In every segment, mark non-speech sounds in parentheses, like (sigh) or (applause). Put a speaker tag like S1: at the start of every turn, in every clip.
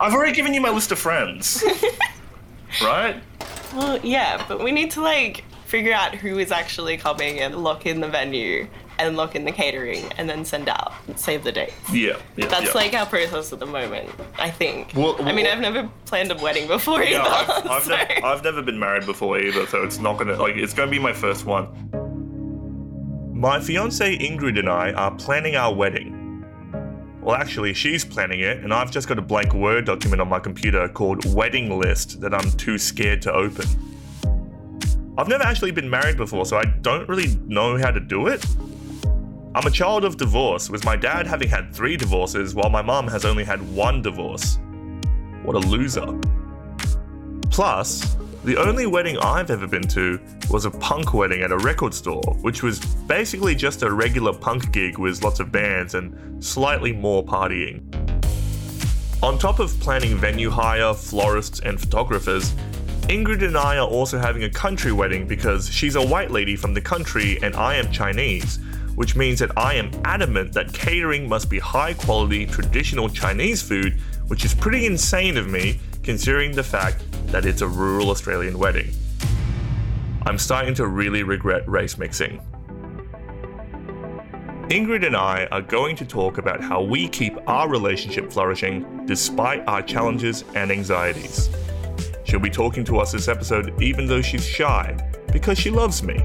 S1: I've already given you my list of friends. (laughs) right?
S2: Well, yeah, but we need to like figure out who is actually coming and lock in the venue and lock in the catering and then send out and save the date.
S1: Yeah. yeah
S2: That's
S1: yeah.
S2: like our process at the moment, I think.
S1: Well,
S2: I mean, I've never planned a wedding before either.
S1: Yeah, I've, I've,
S2: so-
S1: nev- I've never been married before either, so it's not gonna like it's gonna be my first one. My fiance Ingrid and I are planning our wedding. Well, actually, she's planning it, and I've just got a blank Word document on my computer called Wedding List that I'm too scared to open. I've never actually been married before, so I don't really know how to do it. I'm a child of divorce, with my dad having had three divorces while my mum has only had one divorce. What a loser. Plus, the only wedding I've ever been to was a punk wedding at a record store, which was basically just a regular punk gig with lots of bands and slightly more partying. On top of planning venue hire, florists, and photographers, Ingrid and I are also having a country wedding because she's a white lady from the country and I am Chinese, which means that I am adamant that catering must be high quality traditional Chinese food, which is pretty insane of me considering the fact that it's a rural Australian wedding. I'm starting to really regret race mixing. Ingrid and I are going to talk about how we keep our relationship flourishing despite our challenges and anxieties. She'll be talking to us this episode even though she's shy, because she loves me.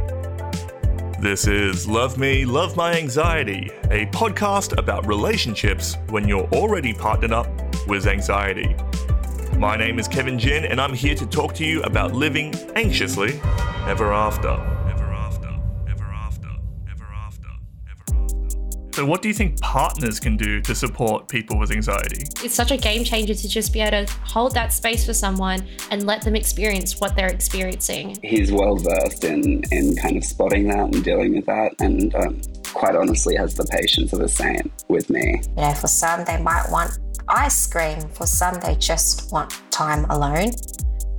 S1: This is Love Me, Love My Anxiety, a podcast about relationships when you're already partnered up with anxiety. My name is Kevin Jin, and I'm here to talk to you about living anxiously ever after. Ever after. Ever after. Ever after. Ever after. So, what do you think partners can do to support people with anxiety?
S3: It's such a game changer to just be able to hold that space for someone and let them experience what they're experiencing.
S4: he's well versed in in kind of spotting that and dealing with that, and um, quite honestly has the patience of a saint with me.
S5: You know, for some, they might want ice cream. For some, they just want time alone.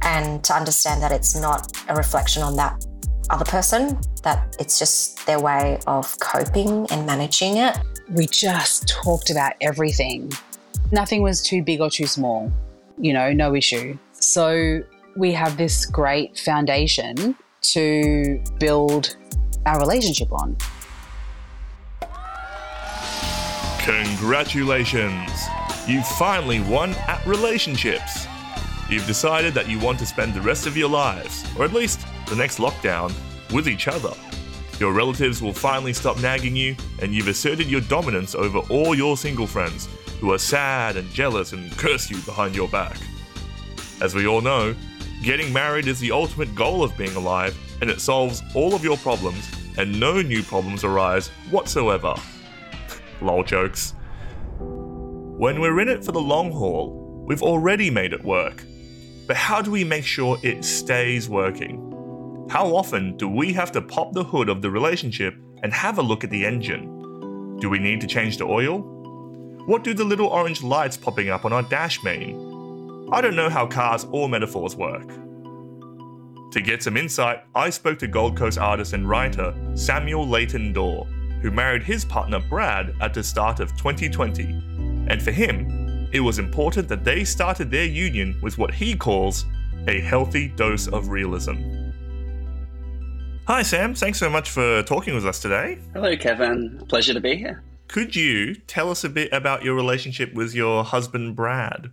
S5: And to understand that it's not a reflection on that other person, that it's just their way of coping and managing it.
S6: we just talked about everything. Nothing was too big or too small, you know, no issue. So we have this great foundation to build our relationship on.
S1: Congratulations! You've finally won at relationships. You've decided that you want to spend the rest of your lives, or at least the next lockdown, with each other. Your relatives will finally stop nagging you, and you've asserted your dominance over all your single friends, who are sad and jealous and curse you behind your back. As we all know, getting married is the ultimate goal of being alive, and it solves all of your problems, and no new problems arise whatsoever. Lol jokes. When we're in it for the long haul, we've already made it work. But how do we make sure it stays working? How often do we have to pop the hood of the relationship and have a look at the engine? Do we need to change the oil? What do the little orange lights popping up on our dash mean? I don't know how cars or metaphors work. To get some insight, I spoke to Gold Coast artist and writer Samuel Leighton Dore, who married his partner Brad at the start of 2020. And for him, it was important that they started their union with what he calls a healthy dose of realism. Hi, Sam. Thanks so much for talking with us today.
S4: Hello, Kevin. Pleasure to be here.
S1: Could you tell us a bit about your relationship with your husband, Brad?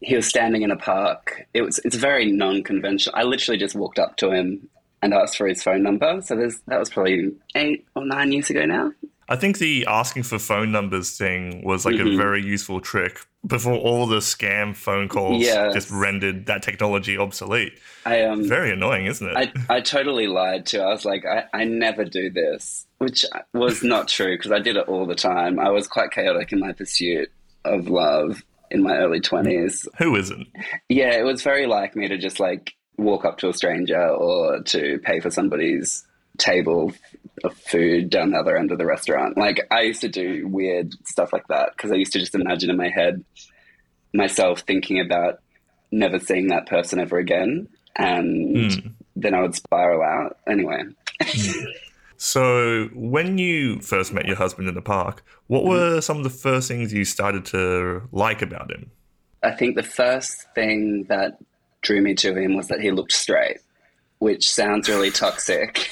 S4: He was standing in a park. It was it's very non-conventional. I literally just walked up to him and asked for his phone number. So there's that was probably eight or nine years ago now.
S1: I think the asking for phone numbers thing was like
S4: Mhm.
S1: a very useful trick before all the scam phone calls
S4: Yes.
S1: just rendered that technology obsolete.
S4: I um
S1: Very annoying, isn't it?
S4: I, I totally lied too. I was like, I, I never do this, which was not true because I did it all the time. I was quite chaotic in my pursuit of love in my early 20s.
S1: Who isn't?
S4: Yeah, it was very like me to just like walk up to a stranger or to pay for somebody's table of food down the other end of the restaurant. Like I used to do weird stuff like that because I used to just imagine in my head myself thinking about never seeing that person ever again and
S1: Hmm.
S4: then I would spiral out. Anyway,
S1: So, when you first met your husband in the park, what were some of the first things you started to like about him?
S4: I think the first thing that drew me to him was that he looked straight, which sounds really (laughs) toxic.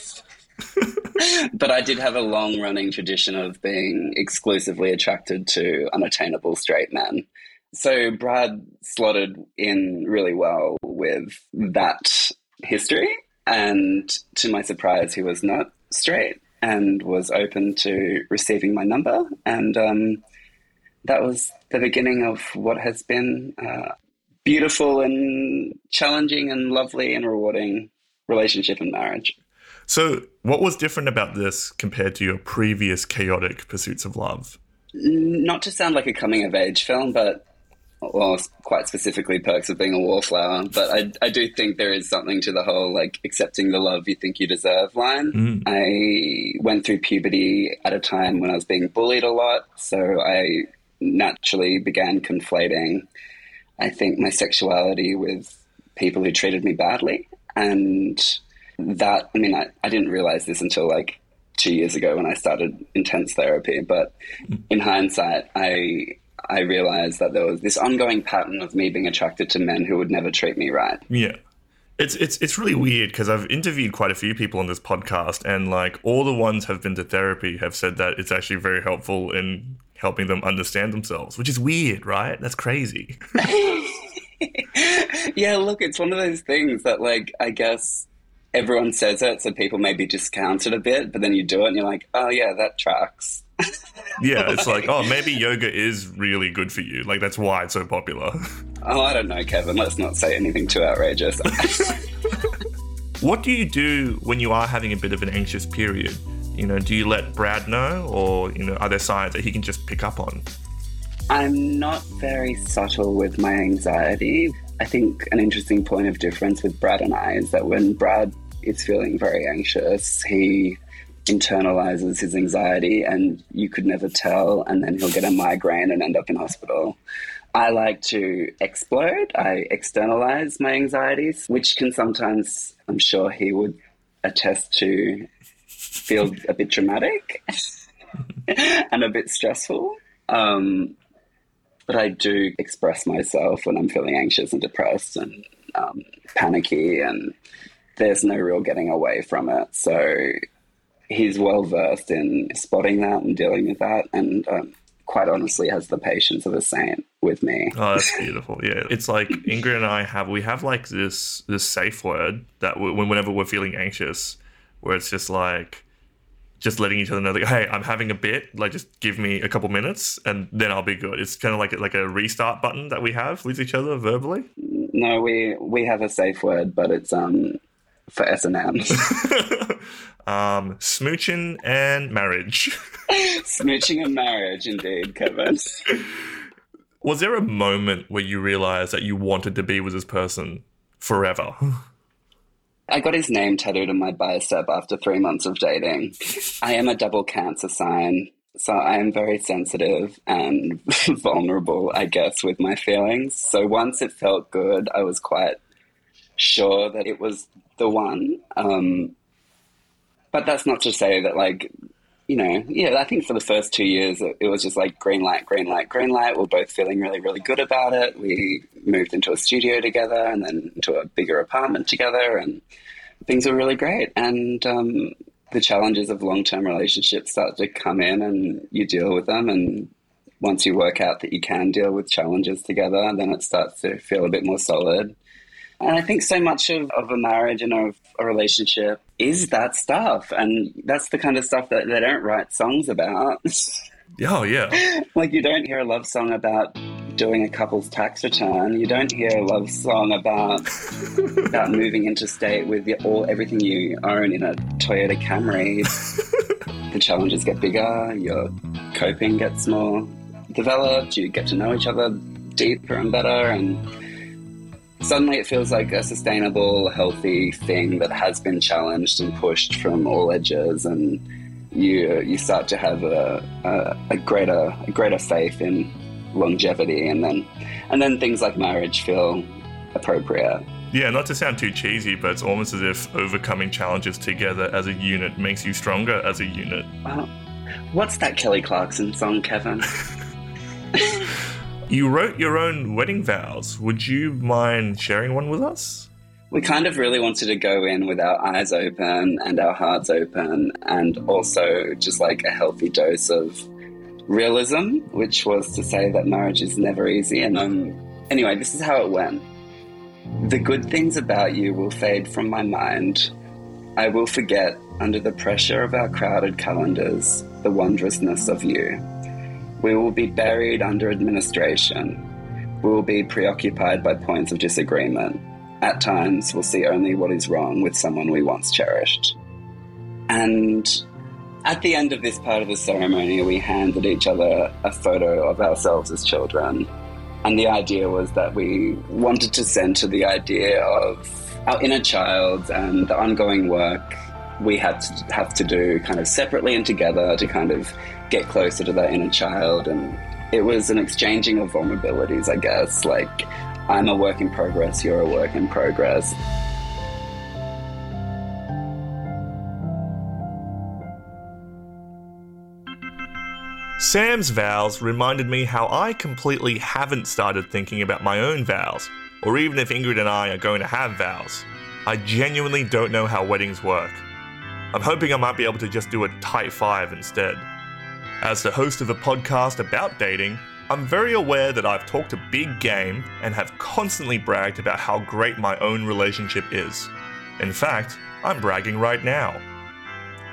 S4: but I did have a long running tradition of being exclusively attracted to unattainable straight men. So Brad slotted in really well with that history. And to my surprise, he was not straight and was open to receiving my number. And um, that was the beginning of what has been uh, beautiful and challenging and lovely and rewarding relationship and marriage.
S1: So, what was different about this compared to your previous chaotic pursuits of love?
S4: Not to sound like a coming of age film, but well, quite specifically, perks of being a wallflower. But I, I do think there is something to the whole like accepting the love you think you deserve line.
S1: Mm.
S4: I went through puberty at a time when I was being bullied a lot, so I naturally began conflating, I think, my sexuality with people who treated me badly. And that, I mean, I, I didn't realize this until like two years ago when I started intense therapy. But in hindsight, I I realized that there was this ongoing pattern of me being attracted to men who would never treat me right.
S1: Yeah. It's it's it's really weird because I've interviewed quite a few people on this podcast and like all the ones have been to therapy have said that it's actually very helpful in helping them understand themselves, which is weird, right? That's crazy. (laughs) (laughs)
S4: yeah, look, it's one of those things that, like, I guess everyone says it, so people maybe discount it a bit, but then you do it and you're like, oh, yeah, that tracks. (laughs)
S1: Yeah, it's like, oh, maybe yoga is really good for you. Like that's why it's so popular.
S4: Oh, I don't know, Kevin. Let's not say anything too outrageous.
S1: What do you do when you are having a bit of an anxious period? You know, do you let Brad know, or you know, are there signs that he can just pick up on?
S4: I'm not very subtle with my anxiety. I think an interesting point of difference with Brad and I is that when Brad is feeling very anxious, he internalizes his anxiety and you could never tell, and then he'll get a migraine and end up in hospital. I like to explode, I externalize my anxieties, which can sometimes, I'm sure he would attest to, feel a bit dramatic (laughs) and a bit stressful. Um, but I do express myself when I'm feeling anxious and depressed and um, panicky, and there's no real getting away from it. So he's well versed in spotting that and dealing with that, and um, quite honestly has the patience of a saint with me.
S1: Oh, that's beautiful. Yeah, it's like Ingrid and I have we have like this this safe word that we, whenever we're feeling anxious, where it's just like just letting each other know like hey, I'm having a bit. Like, just give me a couple minutes, and then I'll be good. It's kind of like like a restart button that we have with each other verbally.
S4: No, we we have a safe word, but it's um for S and M. (laughs)
S1: um, smooching and marriage. (laughs)
S4: Smooching and marriage, indeed, Kevin.
S1: Was there a moment where you realized that you wanted to be with this person forever?
S4: I got his name tattooed on my bicep after three months of dating. (laughs) I am a double cancer sign, so I am very sensitive and (laughs) vulnerable, I guess, with my feelings. So once it felt good, I was quite sure that it was the one. Um, but that's not to say that, like, you know, yeah, I think for the first two years, it, it was just like green light, green light, green light. We're both feeling really, really good about it. We moved into a studio together and then into a bigger apartment together, and things were really great. And um, the challenges of long term relationships start to come in, and you deal with them. And once you work out that you can deal with challenges together, then it starts to feel a bit more solid. And I think so much of, of a marriage and of a relationship is that stuff. And that's the kind of stuff that they don't write songs about. (laughs)
S1: Oh, yeah.
S4: like, you don't hear a love song about doing a couple's tax return. You don't hear a love song about (laughs) about moving interstate with your, all everything you own in a Toyota Camry. (laughs) the challenges get bigger, your coping gets more developed, you get to know each other deeper and better, and suddenly it feels like a sustainable, healthy thing that has been challenged and pushed from all edges, and you you start to have a, a, a greater a greater faith in longevity, and then and then things like marriage feel appropriate.
S1: Yeah, not to sound too cheesy, but it's almost as if overcoming challenges together as a unit makes you stronger as a unit.
S4: Uh, what's that Kelly Clarkson song, Kevin? (laughs)
S1: you wrote your own wedding vows. Would you mind sharing one with us?
S4: We kind of really wanted to go in with our eyes open and our hearts open, and also just like a healthy dose of realism, which was to say that marriage is never easy. And um, anyway, this is how it went. The good things about you will fade from my mind. I will forget, under the pressure of our crowded calendars, the wondrousness of you. We will be buried under administration. We will be preoccupied by points of disagreement. At times, we'll see only what is wrong with someone we once cherished. And at the end of this part of the ceremony, we handed each other a photo of ourselves as children. And the idea was that we wanted to center the idea of our inner child and the ongoing work we had to have to do kind of separately and together to kind of get closer to that inner child. And it was an exchanging of vulnerabilities, I guess. Like, I'm a work in progress, you're a work in progress.
S1: Sam's vows reminded me how I completely haven't started thinking about my own vows, or even if Ingrid and I are going to have vows. I genuinely don't know how weddings work. I'm hoping I might be able to just do a tight five instead. As the host of a podcast about dating, I'm very aware that I've talked a big game and have constantly bragged about how great my own relationship is. In fact, I'm bragging right now.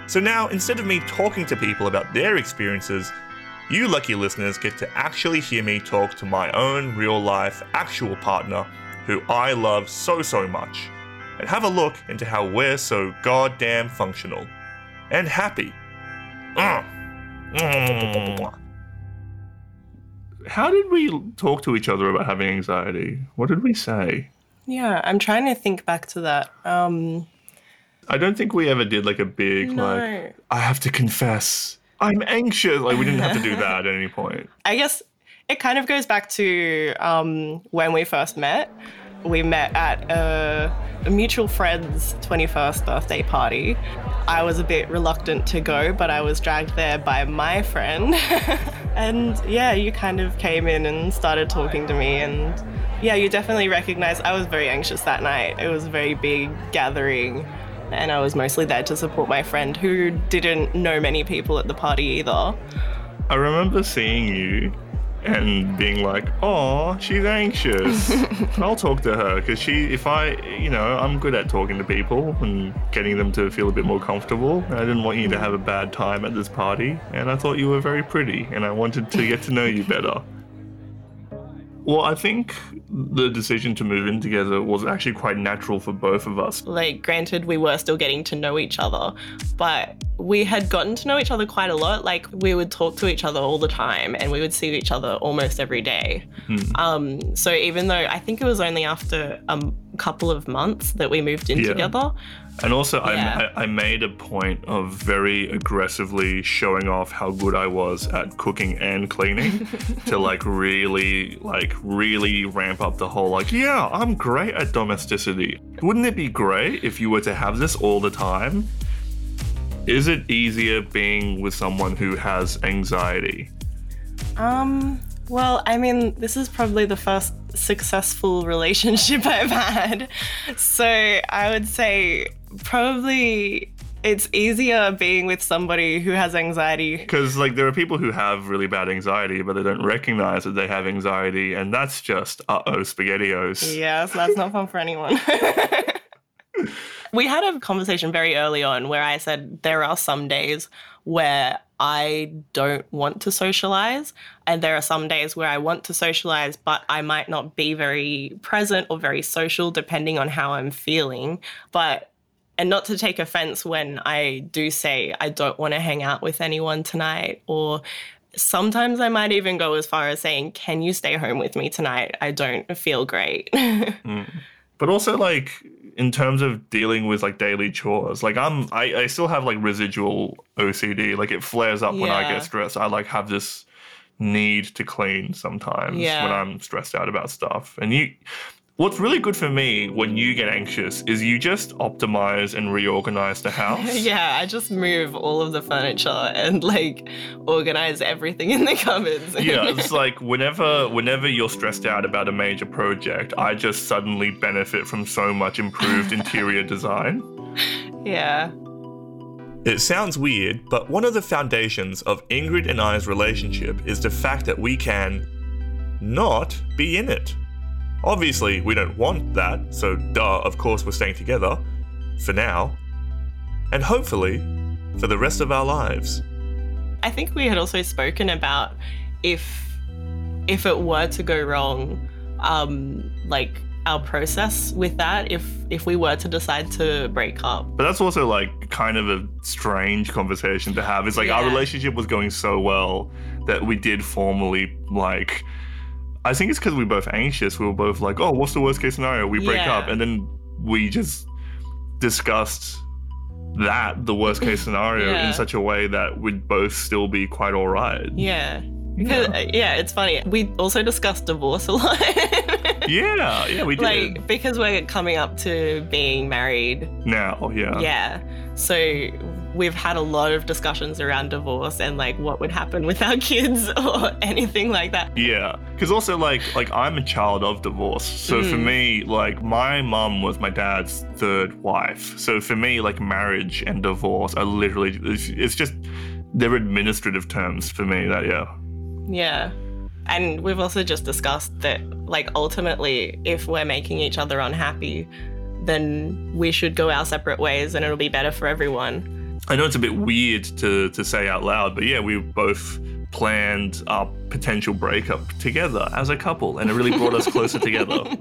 S1: So now, instead of me talking to people about their experiences, you lucky listeners get to actually hear me talk to my own real life actual partner who I love so, so much, and have a look into how we're so goddamn functional and happy. Mm. How did we talk to each other about having anxiety? What did we say?
S2: Yeah, I'm trying to think back to that. Um,
S1: I don't think we ever did like a big,
S2: No.
S1: like, I have to confess, I'm anxious. Like, we didn't have to do that at any point. (laughs)
S2: I guess it kind of goes back to um, when we first met. We met at a, a mutual friend's 21st birthday party. I was a bit reluctant to go, but I was dragged there by my friend. (laughs) and yeah, you kind of came in and started talking to me. And yeah, you definitely recognized I was very anxious that night. It was a very big gathering. And I was mostly there to support my friend who didn't know many people at the party either.
S1: I remember seeing you and being like, "Oh, she's anxious. (laughs) I'll talk to her because she, if I, you know, I'm good at talking to people and getting them to feel a bit more comfortable. I didn't want you to have a bad time at this party, and I thought you were very pretty, and I wanted to get to know you better." Well, I think the decision to move in together was actually quite natural for both of us.
S2: Like, granted, we were still getting to know each other, but we had gotten to know each other quite a lot. Like, we would talk to each other all the time and we would see each other almost every day.
S1: Hmm.
S2: Um, so, even though I think it was only after a couple of months that we moved in
S1: Yeah.
S2: together,
S1: And also,
S2: Yeah.
S1: I, I made a point of very aggressively showing off how good I was at cooking and cleaning (laughs) to like really, like, really ramp up the whole, like, yeah, I'm great at domesticity. Wouldn't it be great if you were to have this all the time? Is it easier being with someone who has anxiety?
S2: Um, well, I mean, this is probably the first successful (laughs) relationship I've had. So I would say probably it's easier being with somebody who has anxiety.
S1: Because like there are people who have really bad anxiety, but they don't recognize that they have anxiety, and that's just uh oh spaghettios.
S2: Yes, that's not fun for anyone. (laughs) we had a conversation very early on where I said there are some days where I don't want to socialize. And there are some days where I want to socialize, but I might not be very present or very social depending on how I'm feeling. But, and not to take offense when I do say I don't want to hang out with anyone tonight, or sometimes I might even go as far as saying, Can you stay home with me tonight? I don't feel great. (laughs)
S1: mm. But also, like, in terms of dealing with like daily chores, like I'm, I, I still have like residual OCD. Like it flares up when I get stressed. I like have this need to clean sometimes yeah. when I'm stressed out about stuff. And you, What's really good for me when you get anxious is you just optimize and reorganize the (laughs) house.
S2: yeah, I just move all of the furniture and like organize everything in the cupboards.
S1: yeah, (laughs) it's like whenever whenever you're stressed out about a major project, I just suddenly benefit from so much improved interior (laughs) design.
S2: Yeah.
S1: It sounds weird, but one of the foundations of Ingrid and I's relationship is the fact that we can not be in it. Obviously, we don't want that, so duh, of course we're staying together. For now. And hopefully, for the rest of our lives.
S2: I think we had also spoken about if if it were to go wrong, um, like our process with that if if we were to decide to break up.
S1: But that's also like kind of a strange conversation to have. It's like yeah. our relationship was going so well that we did formally like I think it's because we are both anxious. We were both like, "Oh, what's the worst case scenario? We break yeah. up," and then we just discussed that the worst case scenario yeah. in such a way that we'd both still be quite all right.
S2: Yeah. Because, yeah. (laughs) yeah, it's funny. We also discussed divorce a lot. (laughs)
S1: yeah, yeah, we did.
S2: Like because we're coming up to being married
S1: now. Yeah.
S2: Yeah. So we've had a lot of discussions around divorce and like what would happen with our (laughs) kids or anything like that.
S1: Yeah, because also like like I'm a child of divorce, so mm. for me like my mom was my dad's third wife. So for me like marriage and divorce are literally it's, it's just they're administrative terms for me. That yeah.
S2: Yeah. And we've also just discussed that like ultimately if we're making each other unhappy then we should go our separate ways and it'll be better for everyone.
S1: I know it's a bit weird to, to say out loud, but yeah, we both planned our potential breakup together as a couple, and it really brought us closer together. (laughs)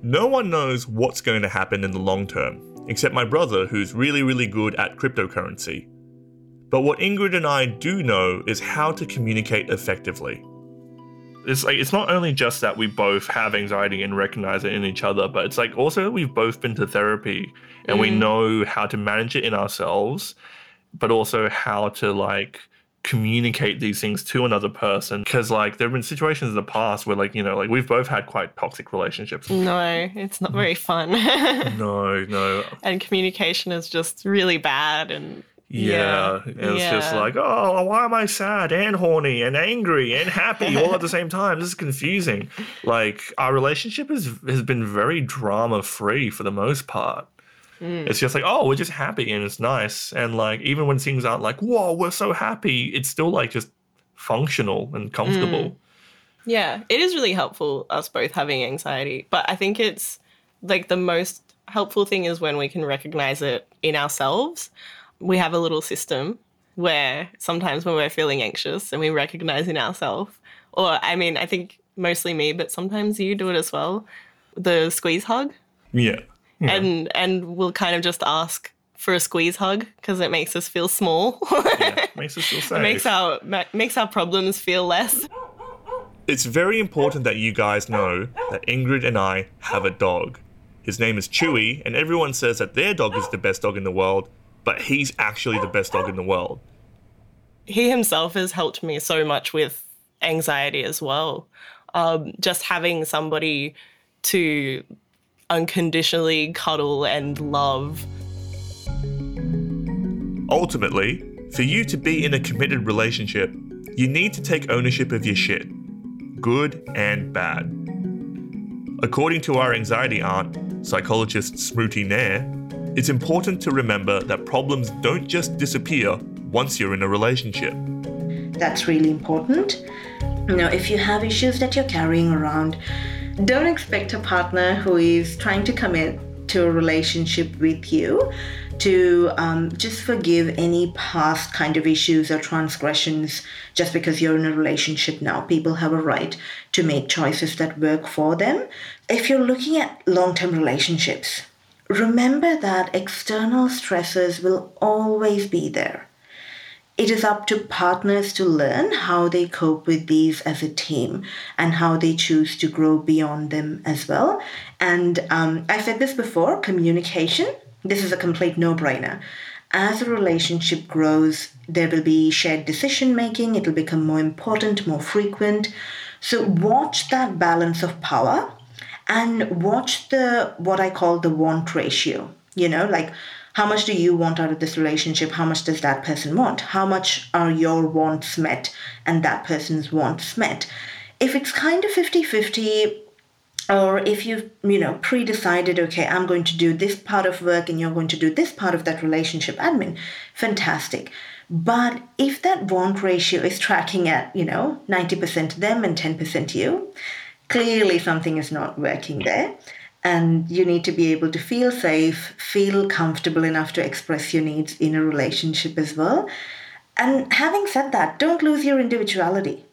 S1: No one knows what's going to happen in the long term, except my brother, who's really, really good at cryptocurrency. But what Ingrid and I do know is how to communicate effectively it's like it's not only just that we both have anxiety and recognize it in each other, but it's like also we've both been to therapy and mm. we know how to manage it in ourselves, but also how to like communicate these things to another person. Because like there have been situations in the past where like you know like we've both had quite toxic relationships.
S2: No it's not very fun. (laughs)
S1: No no.
S2: And communication is just really bad and
S1: yeah, yeah. it's yeah. just like, oh, why am I sad and horny and angry and happy all at the same time? This is confusing. Like our relationship has has been very drama free for the most part. Mm. It's just like, oh, we're just happy and it's nice. And like even when things aren't like, whoa, we're so happy, it's still like just functional and comfortable. Mm.
S2: Yeah, it is really helpful us both having anxiety, but I think it's like the most helpful thing is when we can recognize it in ourselves we have a little system where sometimes when we're feeling anxious and we recognize in ourselves, or I mean, I think mostly me, but sometimes you do it as well, the squeeze hug.
S1: Yeah. yeah.
S2: And and we'll kind of just ask for a squeeze hug because it makes us feel small.
S1: yeah, (laughs) makes us feel safe.
S2: It makes our makes our problems feel less.
S1: It's very important that you guys know that Ingrid and I have a dog. His name is Chewy, and everyone says that their dog is the best dog in the world, but he's actually the best dog in the world.
S2: He himself has helped me so much with anxiety as well. Um, just having somebody to unconditionally cuddle and love.
S1: Ultimately, for you to be in a committed relationship, you need to take ownership of your shit, good and bad. According to our anxiety aunt, psychologist Smriti Nair, it's important to remember that problems don't just disappear once you're in a relationship.
S7: That's really important. Know, if you have issues that you're carrying around, don't expect a partner who is trying to commit to a relationship with you to um, just forgive any past kind of issues or transgressions just because you're in a relationship now. People have a right to make choices that work for them. If you're looking at long term relationships, remember that external stressors will always be there. It is up to partners to learn how they cope with these as a team and how they choose to grow beyond them as well. And um, I said this before communication, this is a complete no brainer. As a relationship grows, there will be shared decision making, it will become more important, more frequent. So, watch that balance of power and watch the what I call the want ratio. You know, like how much do you want out of this relationship? How much does that person want? How much are your wants met and that person's wants met? If it's kind of 50 50, or if you've you know pre-decided okay i'm going to do this part of work and you're going to do this part of that relationship admin fantastic but if that want ratio is tracking at you know 90% them and 10% you clearly something is not working there and you need to be able to feel safe, feel comfortable enough to express your needs in a relationship as well. And having said that, don't lose your individuality.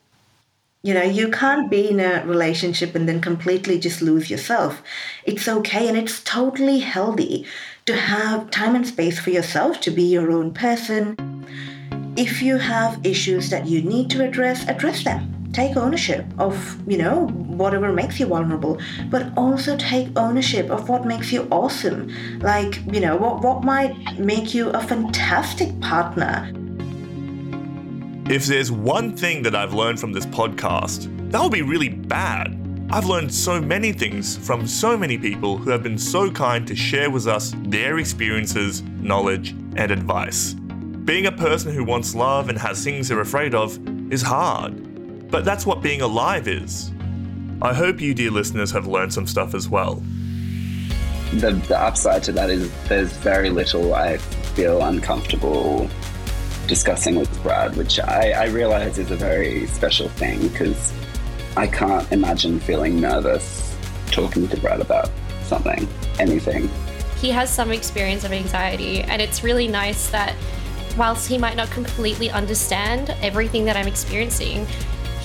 S7: You know, you can't be in a relationship and then completely just lose yourself. It's okay and it's totally healthy to have time and space for yourself to be your own person. If you have issues that you need to address, address them take ownership of you know whatever makes you vulnerable but also take ownership of what makes you awesome like you know what what might make you a fantastic partner
S1: if there's one thing that I've learned from this podcast, that will be really bad. I've learned so many things from so many people who have been so kind to share with us their experiences, knowledge, and advice. Being a person who wants love and has things they're afraid of is hard. But that's what being alive is. I hope you, dear listeners, have learned some stuff as well.
S4: The, the upside to that is there's very little I feel uncomfortable discussing with Brad, which I, I realize is a very special thing because I can't imagine feeling nervous talking to Brad about something, anything.
S3: He has some experience of anxiety, and it's really nice that whilst he might not completely understand everything that I'm experiencing,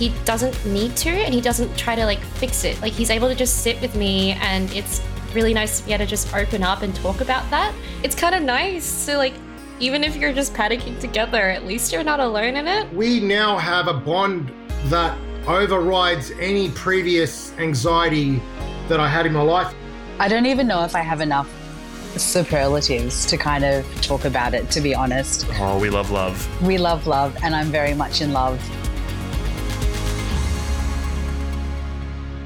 S3: he doesn't need to and he doesn't try to like fix it. Like he's able to just sit with me and it's really nice to be able to just open up and talk about that. It's kind of nice. So like even if you're just panicking together, at least you're not alone in it.
S8: We now have a bond that overrides any previous anxiety that I had in my life.
S6: I don't even know if I have enough superlatives to kind of talk about it, to be honest.
S1: Oh, we love love.
S6: We love love, and I'm very much in love.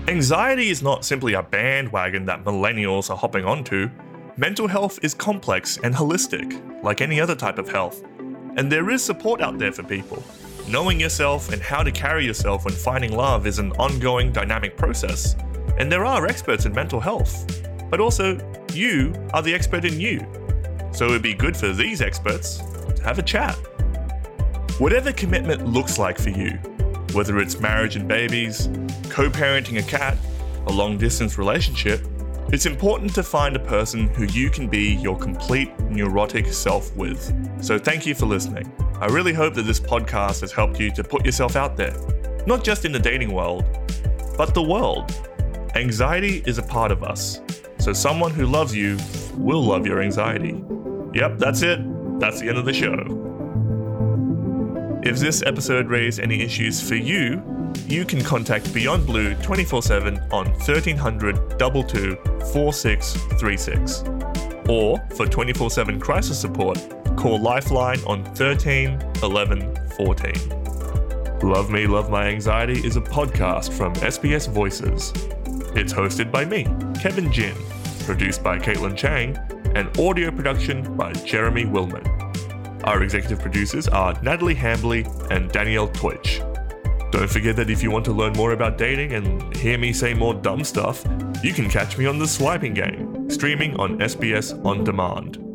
S1: Anxiety is not simply a bandwagon that millennials are hopping onto. Mental health is complex and holistic, like any other type of health. And there is support out there for people. Knowing yourself and how to carry yourself when finding love is an ongoing dynamic process. And there are experts in mental health. But also, you are the expert in you. So it'd be good for these experts to have a chat. Whatever commitment looks like for you, whether it's marriage and babies, co parenting a cat, a long distance relationship, it's important to find a person who you can be your complete neurotic self with. So, thank you for listening. I really hope that this podcast has helped you to put yourself out there, not just in the dating world, but the world. Anxiety is a part of us, so someone who loves you will love your anxiety. Yep, that's it. That's the end of the show. If this episode raised any issues for you, you can contact Beyond Blue 24 7 on 1300 22 4636. Or for 24 7 crisis support, call Lifeline on 13 11 14. Love Me, Love My Anxiety is a podcast from SBS Voices. It's hosted by me, Kevin Jin, produced by Caitlin Chang, and audio production by Jeremy Willman. Our executive producers are Natalie Hambley and Danielle Twitch. Don't forget that if you want to learn more about dating and hear me say more dumb stuff, you can catch me on the Swiping Game, streaming on SBS On Demand.